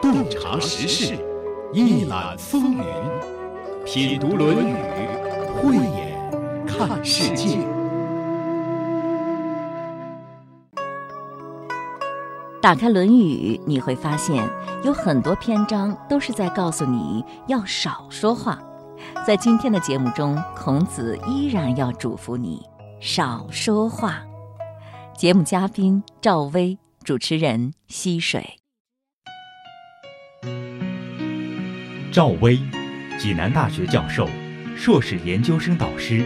洞察时事，一览风云，品读《论语》，慧眼看世界。打开《论语》，你会发现有很多篇章都是在告诉你要少说话。在今天的节目中，孔子依然要嘱咐你少说话。节目嘉宾赵薇，主持人溪水。赵薇，济南大学教授，硕士研究生导师，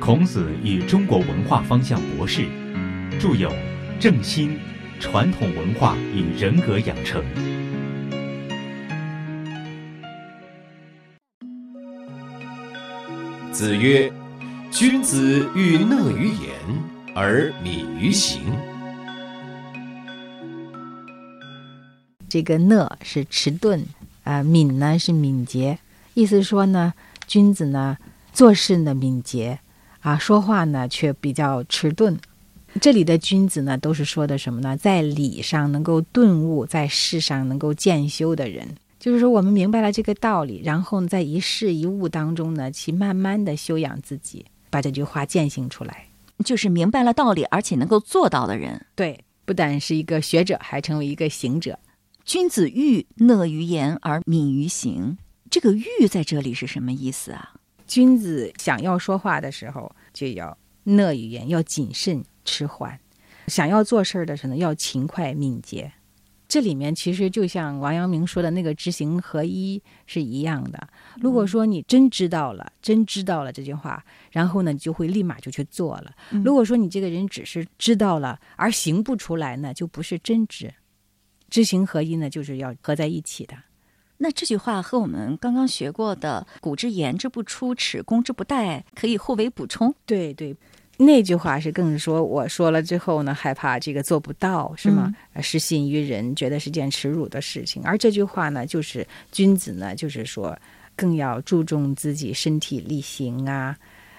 孔子与中国文化方向博士，著有《正心》。传统文化与人格养成。子曰：“君子欲讷于言而敏于行。”这个“讷”是迟钝，啊，“敏”呢是敏捷。意思说呢，君子呢做事呢敏捷，啊，说话呢却比较迟钝。这里的君子呢，都是说的什么呢？在理上能够顿悟，在事上能够渐修的人，就是说我们明白了这个道理，然后在一事一物当中呢，去慢慢的修养自己，把这句话践行出来，就是明白了道理，而且能够做到的人。对，不但是一个学者，还成为一个行者。君子欲讷于言而敏于行，这个“欲”在这里是什么意思啊？君子想要说话的时候，就要讷于言，要谨慎。迟缓，想要做事儿的时候呢，要勤快敏捷。这里面其实就像王阳明说的那个知行合一是一样的。如果说你真知道了，真知道了这句话，然后呢，你就会立马就去做了。如果说你这个人只是知道了而行不出来呢，就不是真知。知行合一呢，就是要合在一起的。那这句话和我们刚刚学过的“古之言之不出，耻攻之不殆”可以互为补充。对对。那句话是更是说，我说了之后呢，害怕这个做不到，是吗？失信于人，觉得是件耻辱的事情。而这句话呢，就是君子呢，就是说，更要注重自己身体力行啊，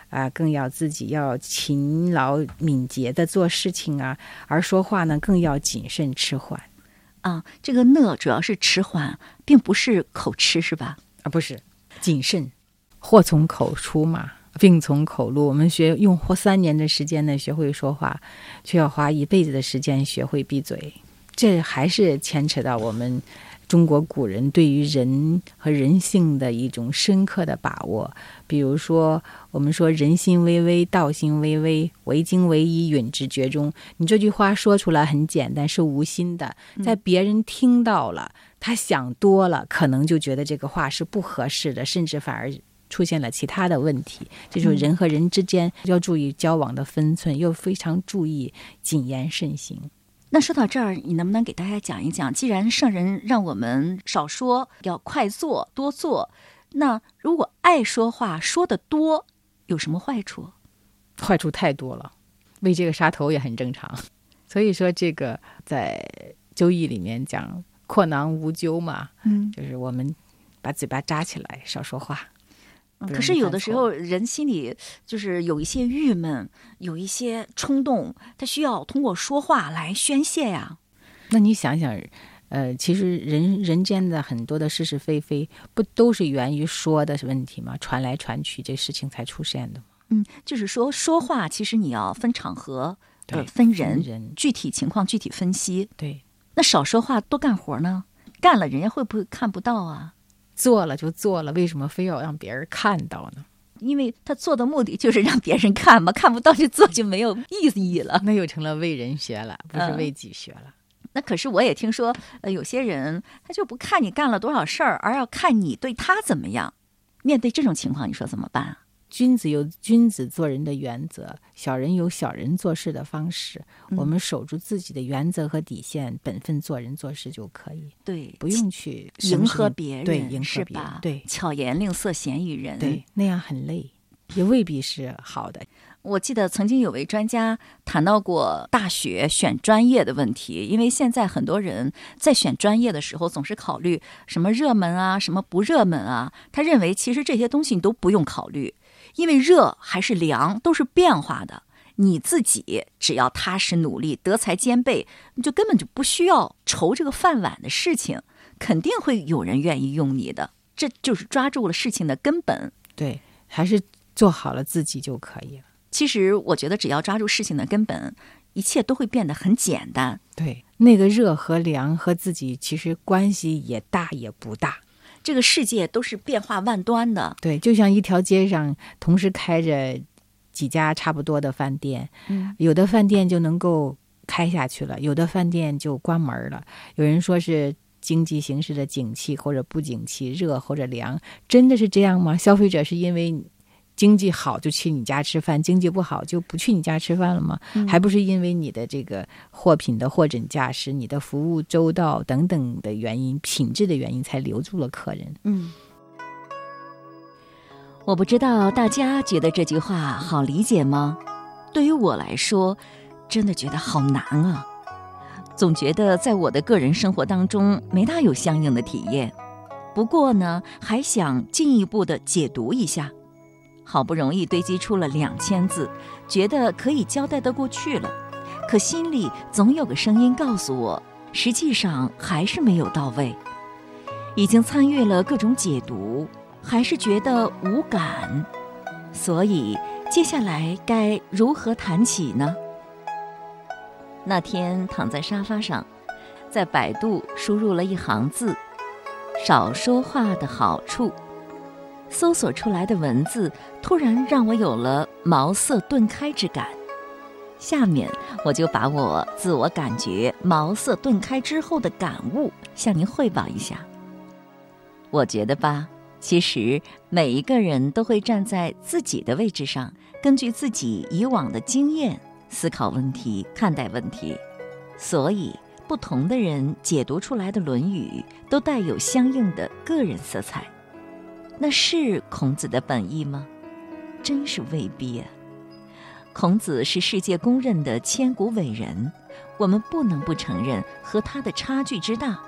啊，更要自己要勤劳敏捷的做事情啊，而说话呢，更要谨慎迟缓。啊，这个讷主要是迟缓，并不是口吃，是吧？啊，不是，谨慎，祸从口出嘛。病从口入，我们学用活三年的时间呢学会说话，却要花一辈子的时间学会闭嘴。这还是牵扯到我们中国古人对于人和人性的一种深刻的把握。比如说，我们说“人心微微，道心微微，唯精唯一，允之绝中”。你这句话说出来很简单，是无心的，在别人听到了，他想多了，可能就觉得这个话是不合适的，甚至反而。出现了其他的问题，这就是人和人之间要注意交往的分寸，又非常注意谨言慎行。那说到这儿，你能不能给大家讲一讲？既然圣人让我们少说，要快做多做，那如果爱说话说的多，有什么坏处？坏处太多了，为这个杀头也很正常。所以说，这个在《周易》里面讲“阔囊无咎”嘛，嗯，就是我们把嘴巴扎起来，少说话。可是有的时候，人心里就是有一些郁闷，有一些冲动，他需要通过说话来宣泄呀。那你想想，呃，其实人人间的很多的是是非非，不都是源于说的问题吗？传来传去，这事情才出现的吗？嗯，就是说说话，其实你要分场合，对，分人，人具体情况具体分析。对，那少说话多干活呢？干了人家会不会看不到啊？做了就做了，为什么非要让别人看到呢？因为他做的目的就是让别人看嘛，看不到就做就没有意义了。那又成了为人学了，不是为己学了。那可是我也听说，呃，有些人他就不看你干了多少事儿，而要看你对他怎么样。面对这种情况，你说怎么办啊？君子有君子做人的原则，小人有小人做事的方式。我们守住自己的原则和底线，本分做人做事就可以。对，不用去迎合别人，对，迎合别人，对，巧言令色，鲜于人，对，那样很累，也未必是好的。我记得曾经有位专家谈到过大学选专业的问题，因为现在很多人在选专业的时候总是考虑什么热门啊，什么不热门啊。他认为其实这些东西你都不用考虑。因为热还是凉都是变化的，你自己只要踏实努力，德才兼备，你就根本就不需要愁这个饭碗的事情，肯定会有人愿意用你的。这就是抓住了事情的根本。对，还是做好了自己就可以了。其实我觉得，只要抓住事情的根本，一切都会变得很简单。对，那个热和凉和自己其实关系也大也不大。这个世界都是变化万端的。对，就像一条街上同时开着几家差不多的饭店，嗯，有的饭店就能够开下去了，有的饭店就关门了。有人说是经济形势的景气或者不景气，热或者凉，真的是这样吗？消费者是因为经济好就去你家吃饭，经济不好就不去你家吃饭了吗？还不是因为你的这个货品的货真价实，你的服务周到等等的原因，品质的原因才留住了客人。嗯，我不知道大家觉得这句话好理解吗？对于我来说，真的觉得好难啊！总觉得在我的个人生活当中没大有相应的体验。不过呢，还想进一步的解读一下。好不容易堆积出了两千字，觉得可以交代得过去了，可心里总有个声音告诉我，实际上还是没有到位。已经参阅了各种解读，还是觉得无感。所以接下来该如何谈起呢？那天躺在沙发上，在百度输入了一行字：“少说话的好处。”搜索出来的文字突然让我有了茅塞顿开之感。下面我就把我自我感觉茅塞顿开之后的感悟向您汇报一下。我觉得吧，其实每一个人都会站在自己的位置上，根据自己以往的经验思考问题、看待问题，所以不同的人解读出来的《论语》都带有相应的个人色彩。那是孔子的本意吗？真是未必啊！孔子是世界公认的千古伟人，我们不能不承认和他的差距之大。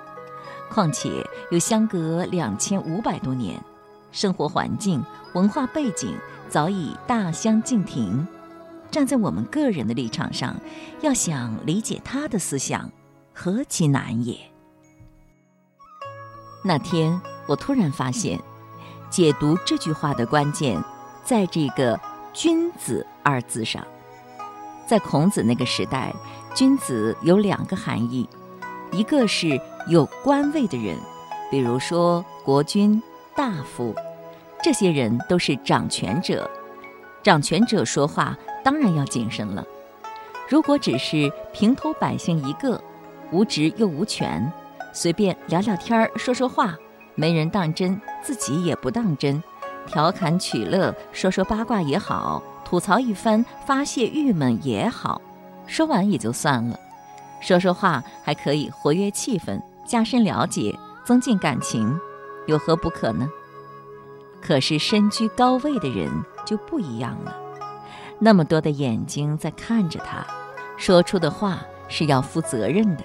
况且又相隔两千五百多年，生活环境、文化背景早已大相径庭。站在我们个人的立场上，要想理解他的思想，何其难也！那天我突然发现。解读这句话的关键，在这个“君子”二字上。在孔子那个时代，君子有两个含义：一个是有官位的人，比如说国君、大夫，这些人都是掌权者。掌权者说话当然要谨慎了。如果只是平头百姓一个，无职又无权，随便聊聊天儿、说说话。没人当真，自己也不当真，调侃取乐，说说八卦也好，吐槽一番发泄郁闷也好，说完也就算了。说说话还可以活跃气氛，加深了解，增进感情，有何不可呢？可是身居高位的人就不一样了，那么多的眼睛在看着他，说出的话是要负责任的，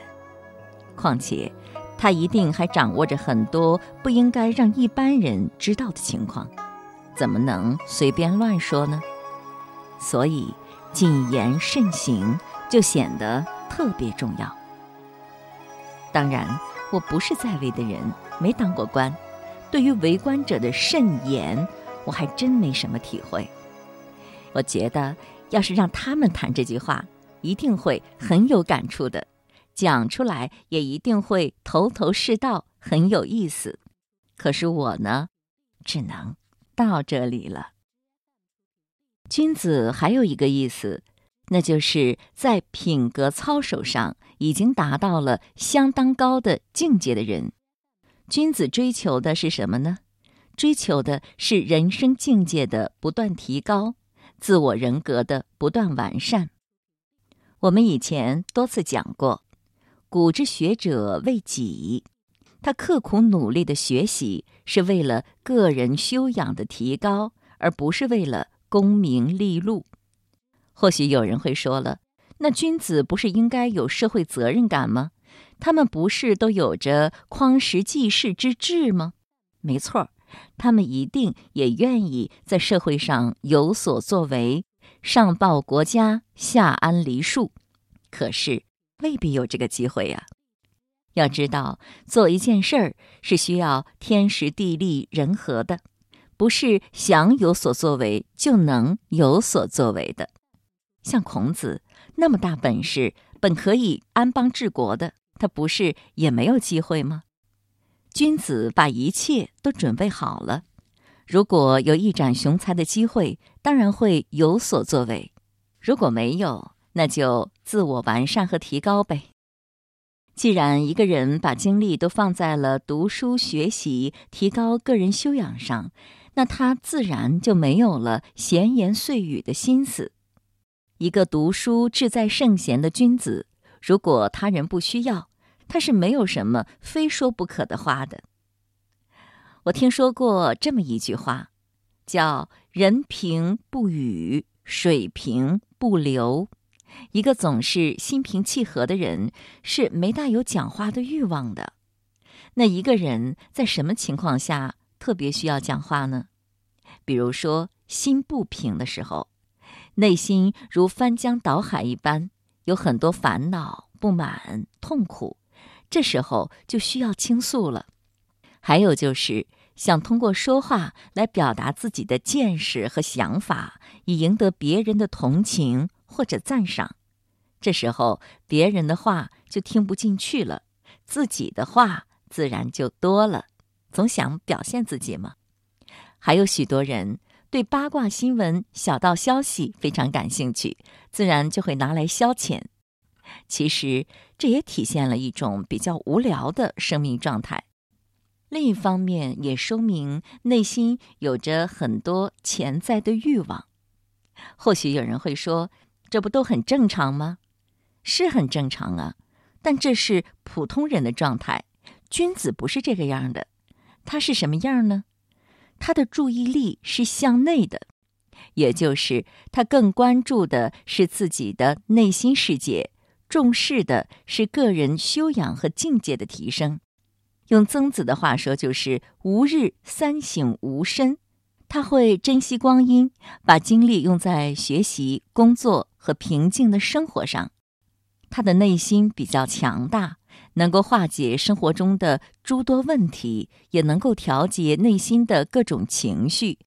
况且。他一定还掌握着很多不应该让一般人知道的情况，怎么能随便乱说呢？所以谨言慎行就显得特别重要。当然，我不是在位的人，没当过官，对于为官者的慎言，我还真没什么体会。我觉得，要是让他们谈这句话，一定会很有感触的。讲出来也一定会头头是道，很有意思。可是我呢，只能到这里了。君子还有一个意思，那就是在品格操守上已经达到了相当高的境界的人。君子追求的是什么呢？追求的是人生境界的不断提高，自我人格的不断完善。我们以前多次讲过。古之学者为己，他刻苦努力的学习是为了个人修养的提高，而不是为了功名利禄。或许有人会说了，那君子不是应该有社会责任感吗？他们不是都有着匡时济世之志吗？没错，他们一定也愿意在社会上有所作为，上报国家，下安黎庶，可是未必有这个机会呀。要知道，做一件事儿是需要天时地利人和的，不是想有所作为就能有所作为的。像孔子那么大本事，本可以安邦治国的，他不是也没有机会吗？君子把一切都准备好了，如果有一展雄才的机会，当然会有所作为；如果没有，那就自我完善和提高呗。既然一个人把精力都放在了读书学习、提高个人修养上，那他自然就没有了闲言碎语的心思。一个读书志在圣贤的君子，如果他人不需要，他是没有什么非说不可的话的。我听说过这么一句话，叫“人平不语，水平不流”。一个总是心平气和的人，是没大有讲话的欲望的。那一个人在什么情况下特别需要讲话呢？比如说心不平的时候，内心如翻江倒海一般，有很多烦恼、不满、痛苦，这时候就需要倾诉了。还有就是想通过说话来表达自己的见识和想法，以赢得别人的同情。或者赞赏，这时候别人的话就听不进去了，自己的话自然就多了。总想表现自己嘛。还有许多人对八卦新闻、小道消息非常感兴趣，自然就会拿来消遣。其实这也体现了一种比较无聊的生命状态。另一方面，也说明内心有着很多潜在的欲望。或许有人会说。这不都很正常吗？是很正常啊，但这是普通人的状态。君子不是这个样的，他是什么样呢？他的注意力是向内的，也就是他更关注的是自己的内心世界，重视的是个人修养和境界的提升。用曾子的话说，就是“吾日三省吾身”。他会珍惜光阴，把精力用在学习、工作和平静的生活上。他的内心比较强大，能够化解生活中的诸多问题，也能够调节内心的各种情绪，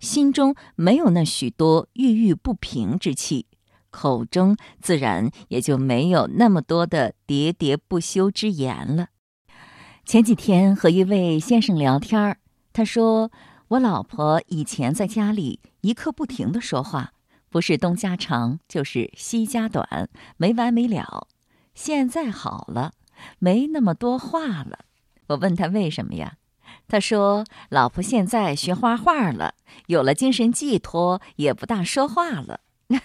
心中没有那许多郁郁不平之气，口中自然也就没有那么多的喋喋不休之言了。前几天和一位先生聊天他说。我老婆以前在家里一刻不停的说话，不是东家长就是西家短，没完没了。现在好了，没那么多话了。我问他为什么呀？他说：“老婆现在学画画了，有了精神寄托，也不大说话了。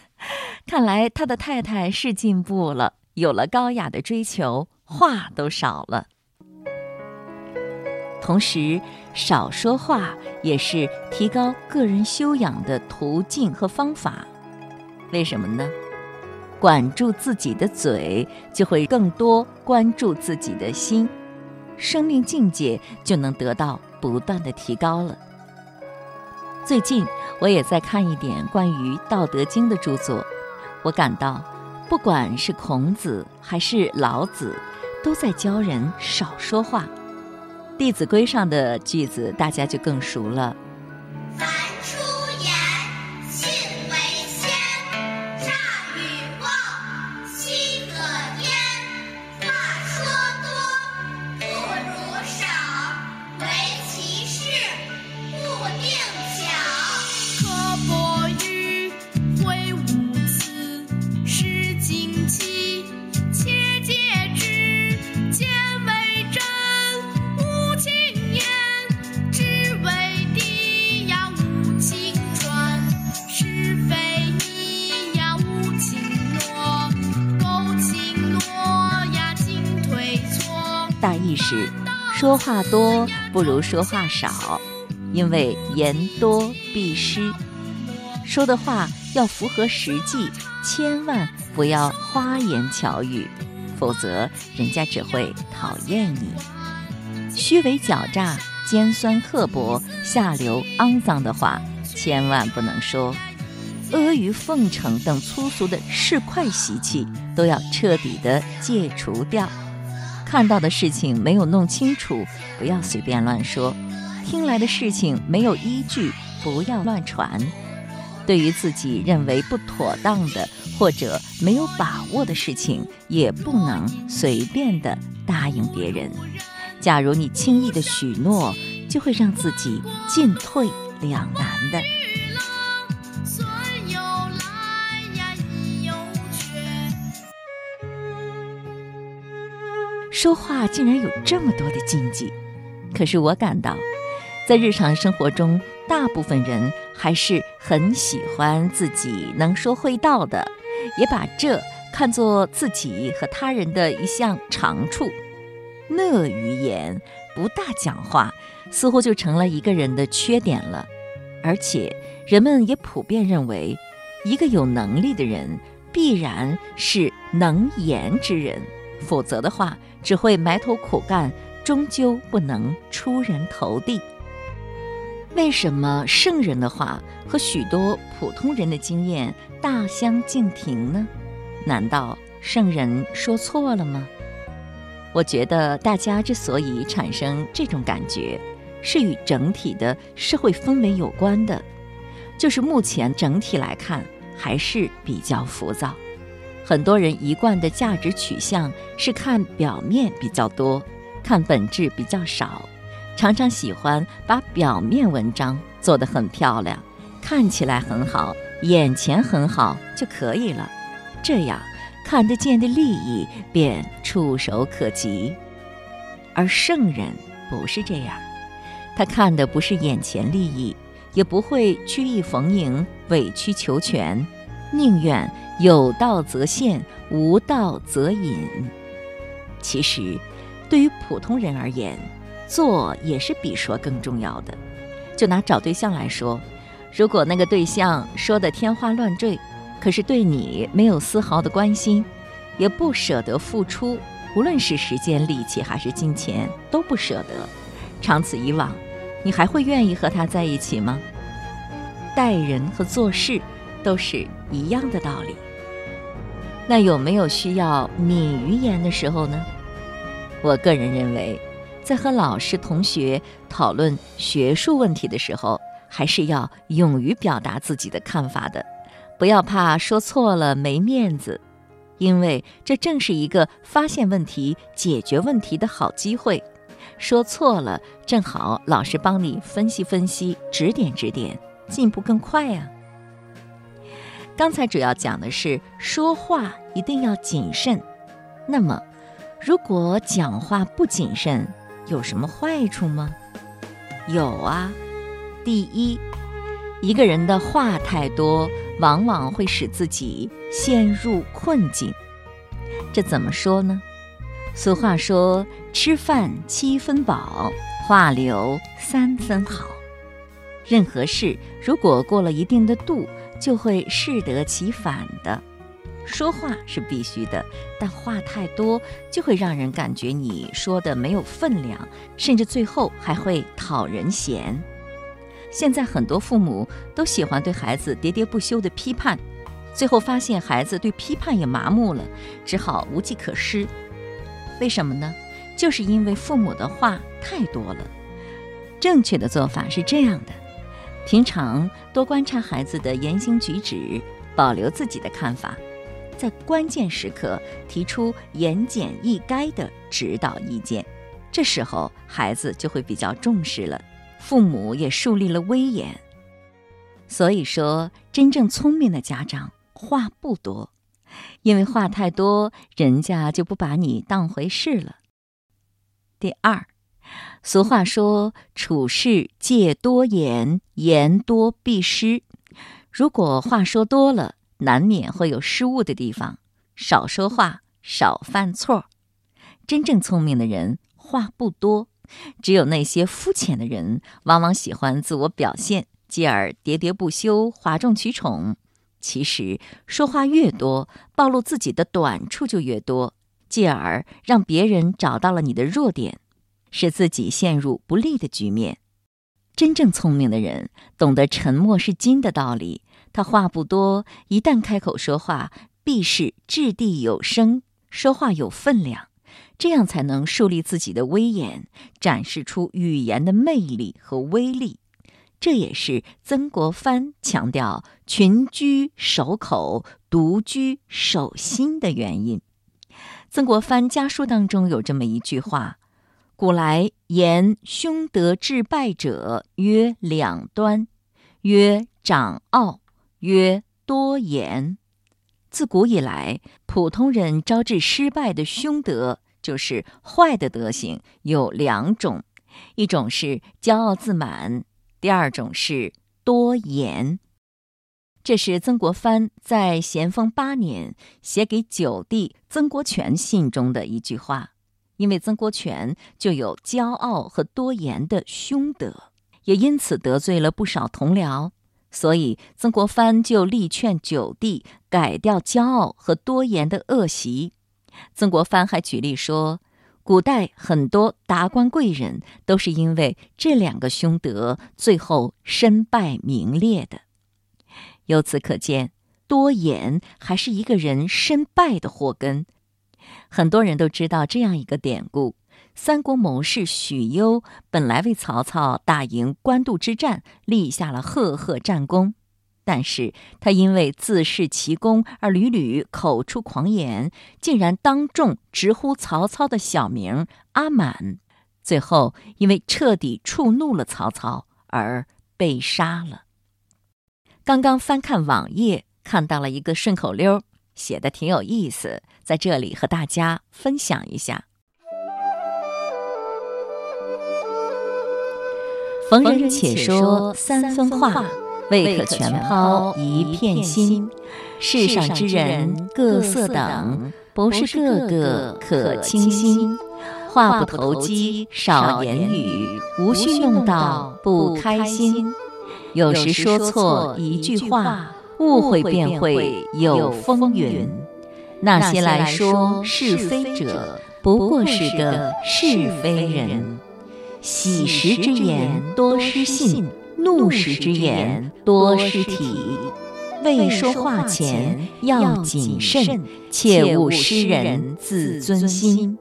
看来他的太太是进步了，有了高雅的追求，话都少了。”同时，少说话也是提高个人修养的途径和方法。为什么呢？管住自己的嘴，就会更多关注自己的心，生命境界就能得到不断的提高了。最近我也在看一点关于《道德经》的著作，我感到，不管是孔子还是老子，都在教人少说话。《弟子规》上的句子，大家就更熟了。大意是，说话多不如说话少，因为言多必失。说的话要符合实际，千万不要花言巧语，否则人家只会讨厌你。虚伪狡诈、尖酸刻薄、下流肮脏的话，千万不能说。阿谀奉承等粗俗的市侩习气都要彻底的戒除掉。看到的事情没有弄清楚，不要随便乱说；听来的事情没有依据，不要乱传。对于自己认为不妥当的或者没有把握的事情，也不能随便的答应别人。假如你轻易的许诺，就会让自己进退两难的。说话竟然有这么多的禁忌，可是我感到，在日常生活中，大部分人还是很喜欢自己能说会道的，也把这看作自己和他人的一项长处。讷于言，不大讲话，似乎就成了一个人的缺点了。而且人们也普遍认为，一个有能力的人必然是能言之人，否则的话。只会埋头苦干，终究不能出人头地。为什么圣人的话和许多普通人的经验大相径庭呢？难道圣人说错了吗？我觉得大家之所以产生这种感觉，是与整体的社会氛围有关的，就是目前整体来看还是比较浮躁。很多人一贯的价值取向是看表面比较多，看本质比较少，常常喜欢把表面文章做得很漂亮，看起来很好，眼前很好就可以了，这样看得见的利益便触手可及。而圣人不是这样，他看的不是眼前利益，也不会曲意逢迎、委曲求全，宁愿。有道则现，无道则隐。其实，对于普通人而言，做也是比说更重要的。就拿找对象来说，如果那个对象说的天花乱坠，可是对你没有丝毫的关心，也不舍得付出，无论是时间、力气还是金钱，都不舍得。长此以往，你还会愿意和他在一起吗？待人和做事都是一样的道理。那有没有需要敏于言的时候呢？我个人认为，在和老师、同学讨论学术问题的时候，还是要勇于表达自己的看法的，不要怕说错了没面子，因为这正是一个发现问题、解决问题的好机会。说错了，正好老师帮你分析分析，指点指点，进步更快呀。刚才主要讲的是说话一定要谨慎。那么，如果讲话不谨慎，有什么坏处吗？有啊。第一，一个人的话太多，往往会使自己陷入困境。这怎么说呢？俗话说：“吃饭七分饱，话留三分好。”任何事如果过了一定的度，就会适得其反的。说话是必须的，但话太多就会让人感觉你说的没有分量，甚至最后还会讨人嫌。现在很多父母都喜欢对孩子喋喋不休的批判，最后发现孩子对批判也麻木了，只好无计可施。为什么呢？就是因为父母的话太多了。正确的做法是这样的。平常多观察孩子的言行举止，保留自己的看法，在关键时刻提出言简意赅的指导意见，这时候孩子就会比较重视了，父母也树立了威严。所以说，真正聪明的家长话不多，因为话太多，人家就不把你当回事了。第二。俗话说：“处事戒多言，言多必失。”如果话说多了，难免会有失误的地方。少说话，少犯错。真正聪明的人话不多，只有那些肤浅的人，往往喜欢自我表现，继而喋喋不休、哗众取宠。其实，说话越多，暴露自己的短处就越多，继而让别人找到了你的弱点。使自己陷入不利的局面。真正聪明的人懂得“沉默是金”的道理，他话不多，一旦开口说话，必是掷地有声，说话有分量，这样才能树立自己的威严，展示出语言的魅力和威力。这也是曾国藩强调“群居守口，独居守心”的原因。曾国藩家书当中有这么一句话：“古来言凶德致败者，曰两端，曰长傲，曰多言。”自古以来，普通人招致失败的凶德，就是坏的德行，有两种：一种是骄傲自满。第二种是多言，这是曾国藩在咸丰八年写给九弟曾国荃信中的一句话。因为曾国荃就有骄傲和多言的凶德，也因此得罪了不少同僚，所以曾国藩就力劝九弟改掉骄傲和多言的恶习。曾国藩还举例说。古代很多达官贵人都是因为这两个凶德，最后身败名裂的。由此可见，多言还是一个人身败的祸根。很多人都知道这样一个典故：三国谋士许攸本来为曹操打赢官渡之战立下了赫赫战功。但是他因为自恃奇功而屡屡口出狂言，竟然当众直呼曹操的小名阿满，最后因为彻底触怒了曹操而被杀了。刚刚翻看网页，看到了一个顺口溜，写的挺有意思，在这里和大家分享一下。逢人且说三分话。未可全抛一片心，世上之人各色等，不是个个可倾心。话不投机少言语，无需用到不开心。有时说错一句话，误会便会有风云。那些来说是非者，不过是个是非人。喜时之言多失信。怒时之言多失体，未说话前要谨慎，切勿失人自尊心。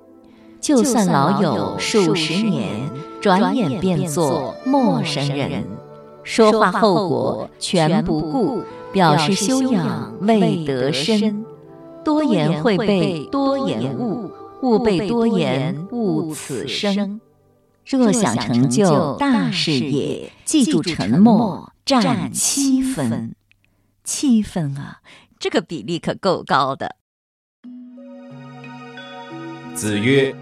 就算老友数十年，转眼变作陌生人。说话后果全不顾，表示修养未得深。多言会被多言误，误被多言误此生。若想成就大事业，记住沉默占七分。七分啊，这个比例可够高的。子曰：“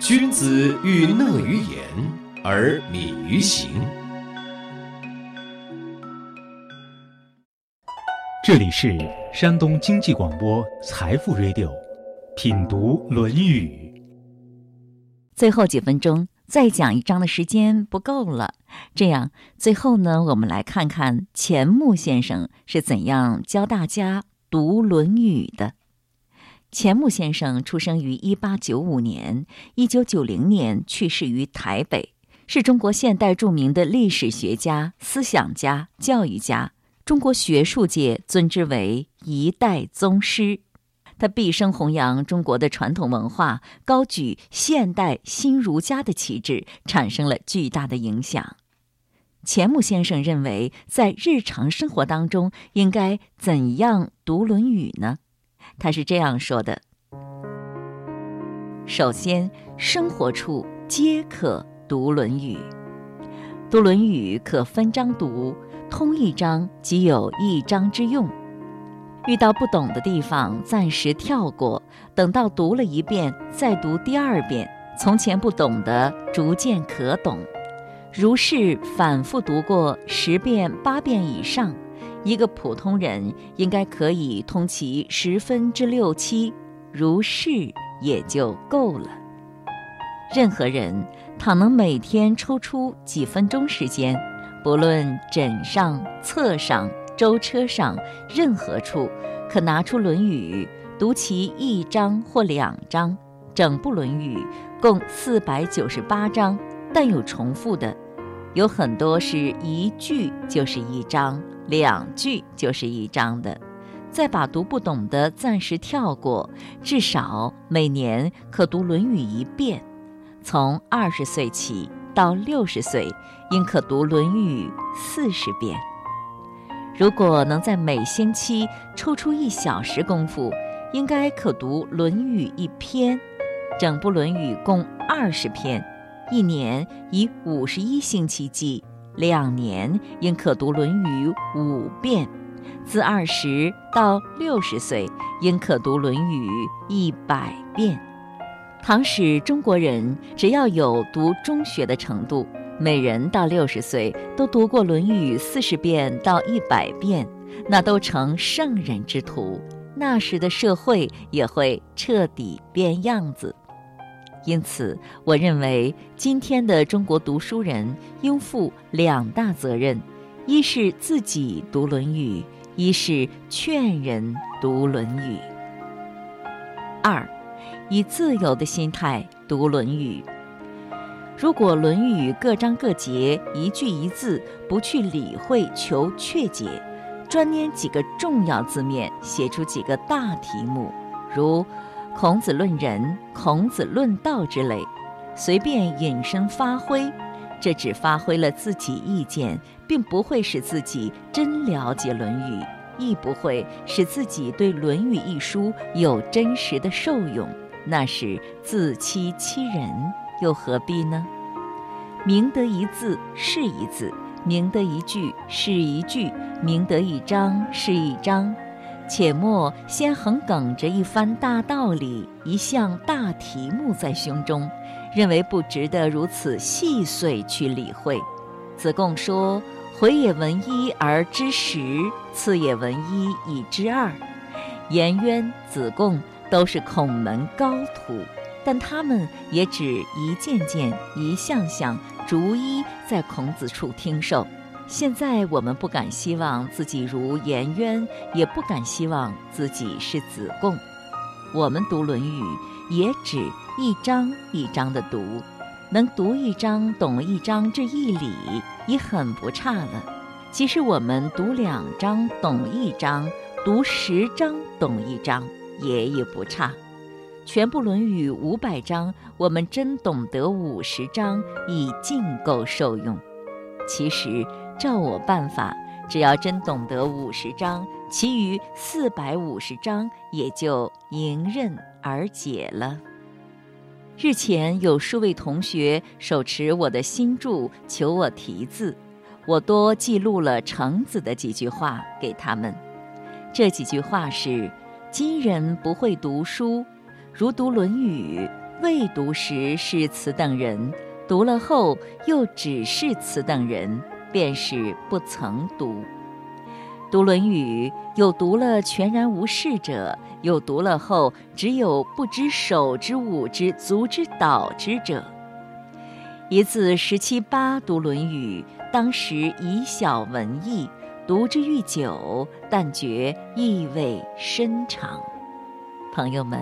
君子欲讷于言而敏于行。”这里是山东经济广播财富 Radio，品读《论语》。最后几分钟。再讲一章的时间不够了，这样最后呢，我们来看看钱穆先生是怎样教大家读《论语》的。钱穆先生出生于一八九五年，一九九零年去世于台北，是中国现代著名的历史学家、思想家、教育家，中国学术界尊之为一代宗师。他毕生弘扬中国的传统文化，高举现代新儒家的旗帜，产生了巨大的影响。钱穆先生认为，在日常生活当中应该怎样读《论语》呢？他是这样说的：首先，生活处皆可读《论语》，读《论语》可分章读，通一章即有一章之用。遇到不懂的地方，暂时跳过，等到读了一遍再读第二遍，从前不懂的逐渐可懂。如是反复读过十遍八遍以上，一个普通人应该可以通其十分之六七，如是也就够了。任何人倘能每天抽出几分钟时间，不论枕上、侧上。舟车上任何处，可拿出《论语》，读其一章或两章。整部《论语》共四百九十八章，但有重复的，有很多是一句就是一章，两句就是一章的，再把读不懂的暂时跳过，至少每年可读《论语》一遍。从二十岁起到六十岁，应可读《论语》四十遍。如果能在每星期抽出一小时功夫，应该可读《论语》一篇。整部《论语》共二十篇，一年以五十一星期计，两年应可读《论语》五遍。自二十到六十岁，应可读《论语》一百遍。唐使中国人只要有读中学的程度。每人到六十岁都读过《论语》四十遍到一百遍，那都成圣人之徒。那时的社会也会彻底变样子。因此，我认为今天的中国读书人应负两大责任：一是自己读《论语》，一是劝人读《论语》。二，以自由的心态读《论语》。如果《论语》各章各节一句一字不去理会求确解，专拈几个重要字面写出几个大题目，如“孔子论仁”“孔子论道”之类，随便引申发挥，这只发挥了自己意见，并不会使自己真了解《论语》，亦不会使自己对《论语》一书有真实的受用，那是自欺欺人。又何必呢？明得一字是一字，明得一句是一句，明得一章是一章。且莫先横梗着一番大道理、一项大题目在胸中，认为不值得如此细碎去理会。子贡说：“回也闻一而知十，次也闻一以知二。”颜渊、子贡都是孔门高徒。但他们也只一件件、一项项，逐一在孔子处听受。现在我们不敢希望自己如颜渊，也不敢希望自己是子贡。我们读《论语》，也只一章一章的读，能读一章懂一章这一理，已很不差了。即使我们读两章懂一章，读十章懂一章，也也不差。全部《论语》五百章，我们真懂得五十章，已尽够受用。其实，照我办法，只要真懂得五十章，其余四百五十章也就迎刃而解了。日前有数位同学手持我的新著，求我题字，我多记录了程子的几句话给他们。这几句话是：今人不会读书。如读《论语》，未读时是此等人，读了后又只是此等人，便是不曾读。读《论语》，有读了全然无事者，有读了后只有不知手之舞之足之蹈之者。一字十七八读《论语》，当时以小文艺，读之愈久，但觉意味深长。朋友们。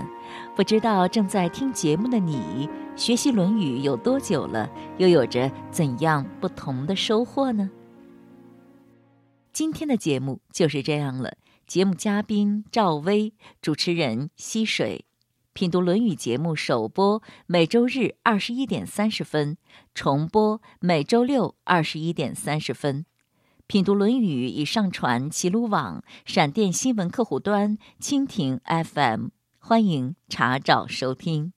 不知道正在听节目的你，学习《论语》有多久了？又有着怎样不同的收获呢？今天的节目就是这样了。节目嘉宾赵薇，主持人溪水，品读《论语》节目首播每周日二十一点三十分，重播每周六二十一点三十分。品读《论语》已上传齐鲁网、闪电新闻客户端、蜻蜓 FM。欢迎查找收听。